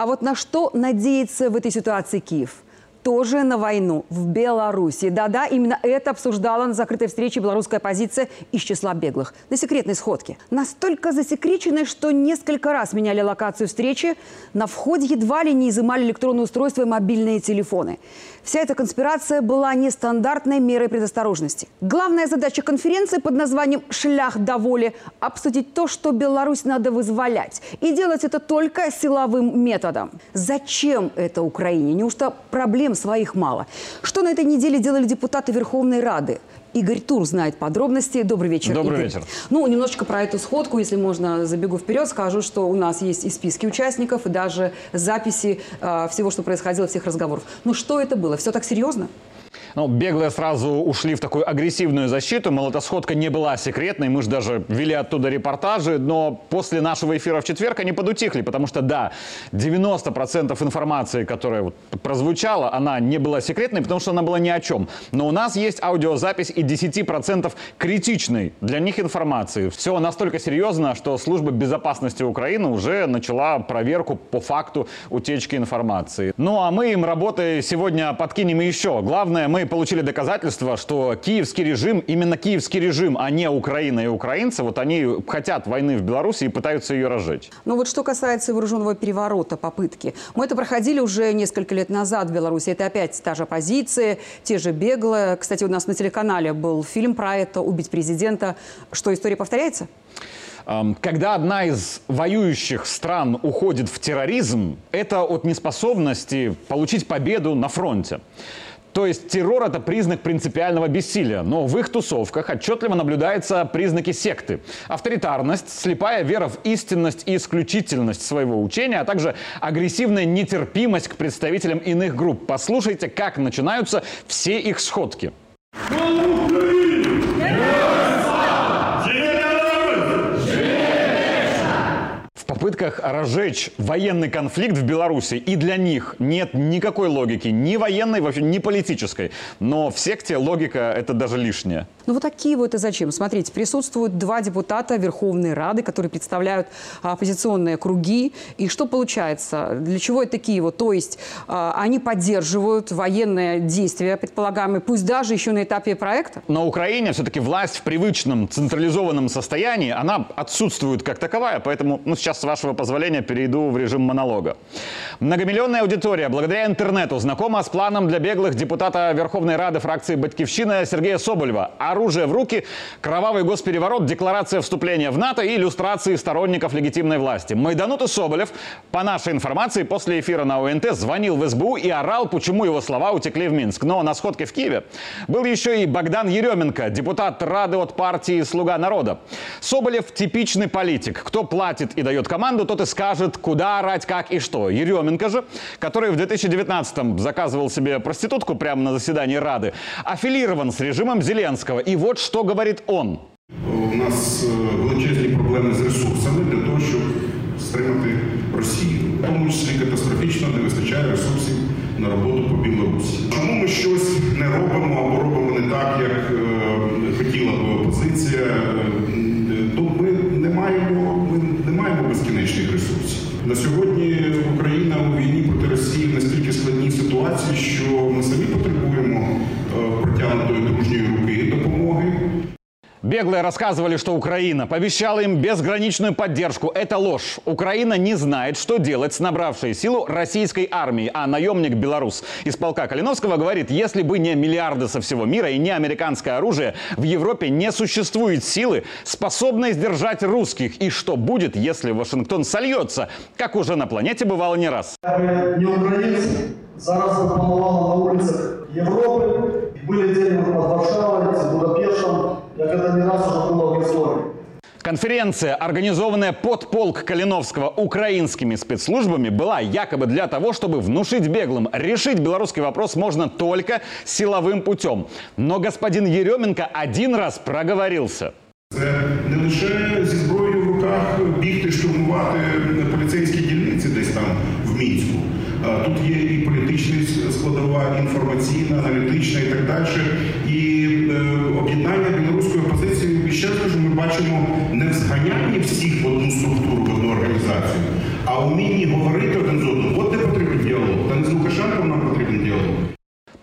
А вот на что надеется в этой ситуации Киев? Тоже на войну в Беларуси. Да-да, именно это обсуждала на закрытой встрече белорусская оппозиция из числа беглых. На секретной сходке. Настолько засекреченной, что несколько раз меняли локацию встречи. На входе едва ли не изымали электронные устройства и мобильные телефоны. Вся эта конспирация была нестандартной мерой предосторожности. Главная задача конференции под названием «Шлях до воли» – обсудить то, что Беларусь надо вызволять. И делать это только силовым методом. Зачем это Украине? Неужто проблем своих мало? Что на этой неделе делали депутаты Верховной Рады? Игорь Тур знает подробности. Добрый вечер. Добрый Игорь. вечер. Ну, немножечко про эту сходку, если можно, забегу вперед, скажу, что у нас есть и списки участников, и даже записи э, всего, что происходило, всех разговоров. Ну, что это было? Все так серьезно? Ну, беглые сразу ушли в такую агрессивную защиту. Мол, не была секретной. Мы же даже вели оттуда репортажи. Но после нашего эфира в четверг они подутихли. Потому что, да, 90% информации, которая вот прозвучала, она не была секретной, потому что она была ни о чем. Но у нас есть аудиозапись и 10% критичной для них информации. Все настолько серьезно, что служба безопасности Украины уже начала проверку по факту утечки информации. Ну, а мы им работы сегодня подкинем еще. Главное, мы получили доказательство, что киевский режим, именно киевский режим, а не Украина и украинцы, вот они хотят войны в Беларуси и пытаются ее разжечь. Ну вот что касается вооруженного переворота, попытки. Мы это проходили уже несколько лет назад в Беларуси. Это опять та же оппозиция, те же беглые. Кстати, у нас на телеканале был фильм про это «Убить президента». Что, история повторяется? Когда одна из воюющих стран уходит в терроризм, это от неспособности получить победу на фронте. То есть террор – это признак принципиального бессилия, но в их тусовках отчетливо наблюдаются признаки секты. Авторитарность, слепая вера в истинность и исключительность своего учения, а также агрессивная нетерпимость к представителям иных групп. Послушайте, как начинаются все их сходки. Попытках разжечь военный конфликт в Беларуси, и для них нет никакой логики, ни военной, вообще ни политической. Но в секте логика – это даже лишнее. Ну вот такие вот это зачем? Смотрите, присутствуют два депутата Верховной Рады, которые представляют оппозиционные круги. И что получается? Для чего это Киево? То есть а, они поддерживают военные действия, предполагаемые, пусть даже еще на этапе проекта? На Украине все-таки власть в привычном централизованном состоянии, она отсутствует как таковая, поэтому ну, сейчас с вашего позволения перейду в режим монолога. Многомиллионная аудитория благодаря интернету знакома с планом для беглых депутата Верховной Рады фракции «Батькивщина» Сергея Соболева. Оружие в руки, кровавый госпереворот, декларация вступления в НАТО и иллюстрации сторонников легитимной власти. Майданут и Соболев, по нашей информации, после эфира на ОНТ звонил в СБУ и орал, почему его слова утекли в Минск. Но на сходке в Киеве был еще и Богдан Еременко, депутат Рады от партии «Слуга народа». Соболев – типичный политик. Кто платит и дает команду, команду, тот и скажет, куда орать, как и что. Еременко же, который в 2019-м заказывал себе проститутку прямо на заседании Рады, аффилирован с режимом Зеленского. И вот что говорит он. У нас величезні проблеми з ресурсами для того, щоб стримати Росію. В тому числі катастрофічно не вистачає ресурсів на роботу по Білорусі. Чому ми щось не робимо або робимо не так, як е, хотіла би опозиція? То ми не маємо, ресурсів. На сьогодні Україна у війні проти Росії в настільки складній ситуації, що ми самі Беглые рассказывали, что Украина пообещала им безграничную поддержку. Это ложь. Украина не знает, что делать с набравшей силу российской армией. А наемник белорус из полка Калиновского говорит, если бы не миллиарды со всего мира и не американское оружие, в Европе не существует силы, способной сдержать русских. И что будет, если Вашингтон сольется, как уже на планете бывало не раз. Не украинцы, зараз на улицах Европы, были день под Варшавой, Будапештом, как это не раз уже было в истории. Конференция, организованная под полк Калиновского украинскими спецслужбами, была якобы для того, чтобы внушить беглым. Решить белорусский вопрос можно только силовым путем. Но господин Еременко один раз проговорился. Це не лише зі зброєю в руках бігти штурмувати поліцейські дільниці десь там в Мінську. Тут є і політична складова, інформаційна, аналітична і так далі. І е, об'єднання білоруської опозиції, ще раз кажу, ми бачимо не в зганянні всіх в одну структуру, в одну організацію, а умінні говорити один з одним.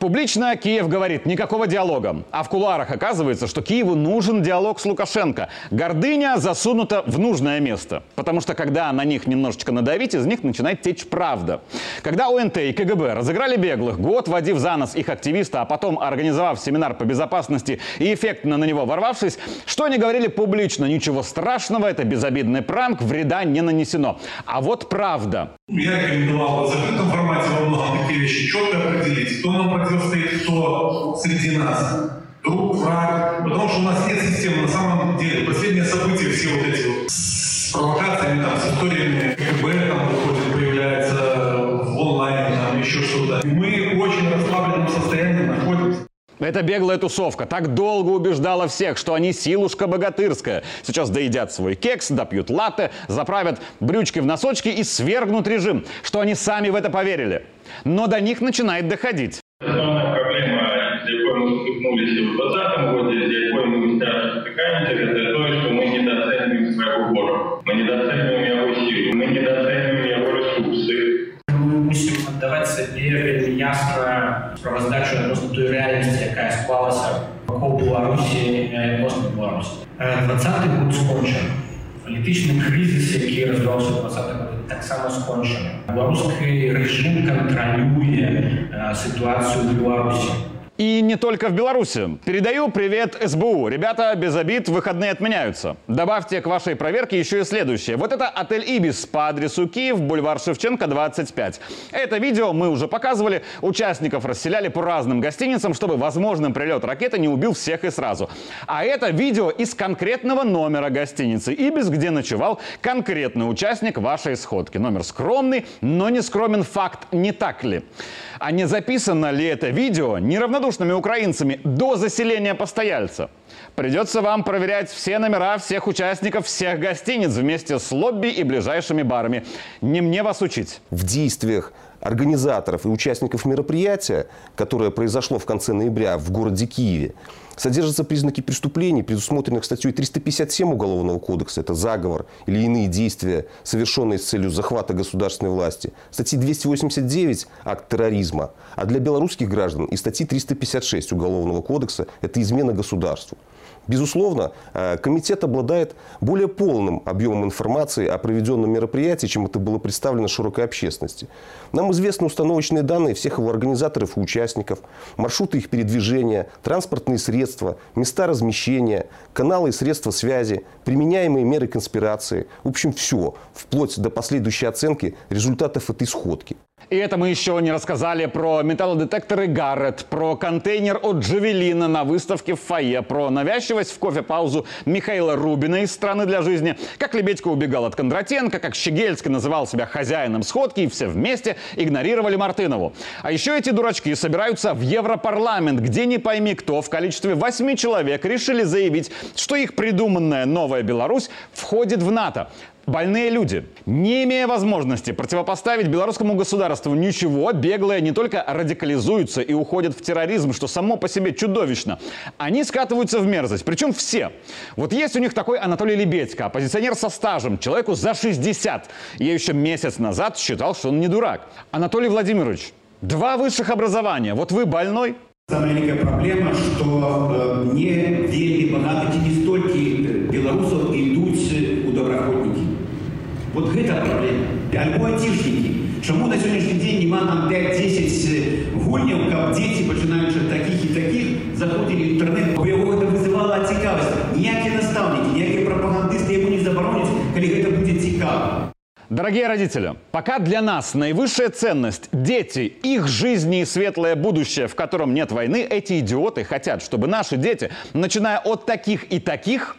Публично Киев говорит никакого диалога. А в кулуарах оказывается, что Киеву нужен диалог с Лукашенко. Гордыня засунута в нужное место. Потому что когда на них немножечко надавить, из них начинает течь правда. Когда ОНТ и КГБ разыграли беглых, год водив за нос их активиста, а потом организовав семинар по безопасности и эффектно на него ворвавшись, что они говорили публично? Ничего страшного, это безобидный пранк, вреда не нанесено. А вот правда. Я рекомендовал в закрытом формате во такие вещи четко определить, кто нам противостоит, кто среди нас. Друг, враг. Потому что у нас нет системы. На самом деле, последние события, все вот эти вот с провокациями, там, с историями КГБ там выходит, появляется в онлайне, там еще что-то. Мы в очень расслабленном состоянии находимся. Эта беглая тусовка так долго убеждала всех, что они силушка богатырская. Сейчас доедят свой кекс, допьют латте, заправят брючки в носочки и свергнут режим, что они сами в это поверили. Но до них начинает доходить. Основная проблема, с якой мы столкнулись в 2020 году, с якой мы сейчас стыкаемся, это то, что мы недооцениваем своего ворога. Мы недооцениваем его силу, мы недооцениваем его ресурсы. Ми мусимо давати собі вельми ясно справоздачу відносно тої реальності, яка склалася вокруг Білорусі е, відносно Білорусі. Е, 20-й год скончений. Wszystki kryzysy, jakie rozwijał się w 20 tak samo skończone. Białoruski reżim kontroluje e, sytuację w Białorusi. И не только в Беларуси. Передаю привет СБУ. Ребята, без обид, выходные отменяются. Добавьте к вашей проверке еще и следующее. Вот это отель «Ибис» по адресу Киев, бульвар Шевченко, 25. Это видео мы уже показывали. Участников расселяли по разным гостиницам, чтобы возможным прилет ракеты не убил всех и сразу. А это видео из конкретного номера гостиницы «Ибис», где ночевал конкретный участник вашей сходки. Номер скромный, но не скромен факт, не так ли? А не записано ли это видео неравнодушными украинцами до заселения постояльца? Придется вам проверять все номера всех участников всех гостиниц вместе с лобби и ближайшими барами. Не мне вас учить. в действиях организаторов и участников мероприятия, которое произошло в конце ноября в городе Киеве, содержатся признаки преступлений, предусмотренных статьей 357 Уголовного кодекса, это заговор или иные действия, совершенные с целью захвата государственной власти, статьи 289 – акт терроризма, а для белорусских граждан и статьи 356 Уголовного кодекса – это измена государству. Безусловно, э, комитет обладает более полным объемом информации о проведенном мероприятии, чем это было представлено широкой общественности. Нам известны установочные данные всех его организаторов и участников, маршруты их передвижения, транспортные средства, места размещения, каналы и средства связи, применяемые меры конспирации. В общем, все, вплоть до последующей оценки результатов этой сходки. И это мы еще не рассказали про металлодетекторы Гаррет, про контейнер от Джавелина на выставке в фойе, про навязчивость в кофе-паузу Михаила Рубина из «Страны для жизни», как Лебедько убегал от Кондратенко, как Щегельский называл себя хозяином сходки, и все вместе игнорировали Мартынову. А еще эти дурачки собираются в Европарламент, где не пойми кто в количестве восьми человек решили заявить, что их придуманная новая Беларусь входит в НАТО. Больные люди, не имея возможности противопоставить белорусскому государству ничего, беглые не только радикализуются и уходят в терроризм, что само по себе чудовищно, они скатываются в мерзость, причем все. Вот есть у них такой Анатолий Лебедько, оппозиционер со стажем, человеку за 60. Я еще месяц назад считал, что он не дурак. Анатолий Владимирович, два высших образования, вот вы больной? Самая великая проблема, что э, не вельмі багато ці не столькі беларусаў ідуць у добраахвотнікі. Вот гэта праблема. Альбо айцішнікі. Чаму на сённяшні дзень няма нам 5-10 гульняў, каб дзеці, пачынаючы ад такіх і такіх, заходзілі ў інтэрнэт, у яго гэта вызывала цікавасць. Ніякія настаўнікі, ніякія прапагандысты яму не забароняць, калі гэта будзе цікава. Дорогие родители, пока для нас наивысшая ценность – дети, их жизни и светлое будущее, в котором нет войны, эти идиоты хотят, чтобы наши дети, начиная от таких и таких,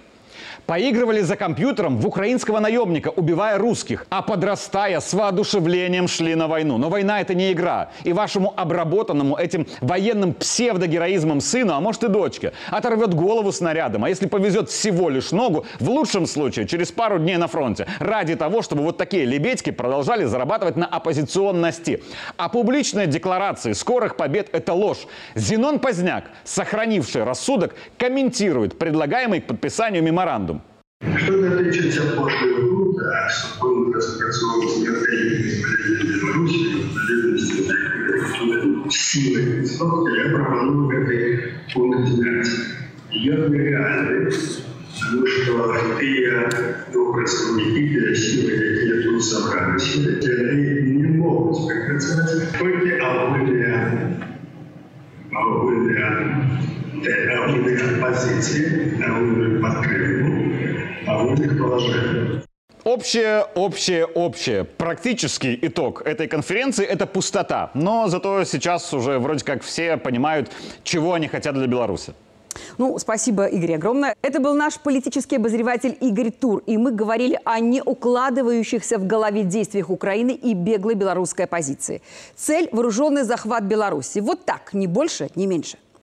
поигрывали за компьютером в украинского наемника, убивая русских, а подрастая с воодушевлением шли на войну. Но война это не игра. И вашему обработанному этим военным псевдогероизмом сыну, а может и дочке, оторвет голову снарядом. А если повезет всего лишь ногу, в лучшем случае через пару дней на фронте. Ради того, чтобы вот такие лебедьки продолжали зарабатывать на оппозиционности. А публичные декларации скорых побед – это ложь. Зенон Поздняк, сохранивший рассудок, комментирует предлагаемый к подписанию меморандум. Что датычыцца пошлых груд, супольных распрацоўваць стратэгіі Беларусі, залежнасці силы. Собственно, я пропоную этой пункт снять. Я нереальный, потому что те ну, представники для силы, которые тут собрались, они не могут прекращать только огульные, огульные, огульные оппозиции, огульные подкрепы, огульных положений. Общее, общее, общее. Практический итог этой конференции – это пустота. Но зато сейчас уже вроде как все понимают, чего они хотят для Беларуси. Ну, спасибо, Игорь, огромное. Это был наш политический обозреватель Игорь Тур. И мы говорили о неукладывающихся в голове действиях Украины и беглой белорусской оппозиции. Цель – вооруженный захват Беларуси. Вот так, ни больше, ни меньше.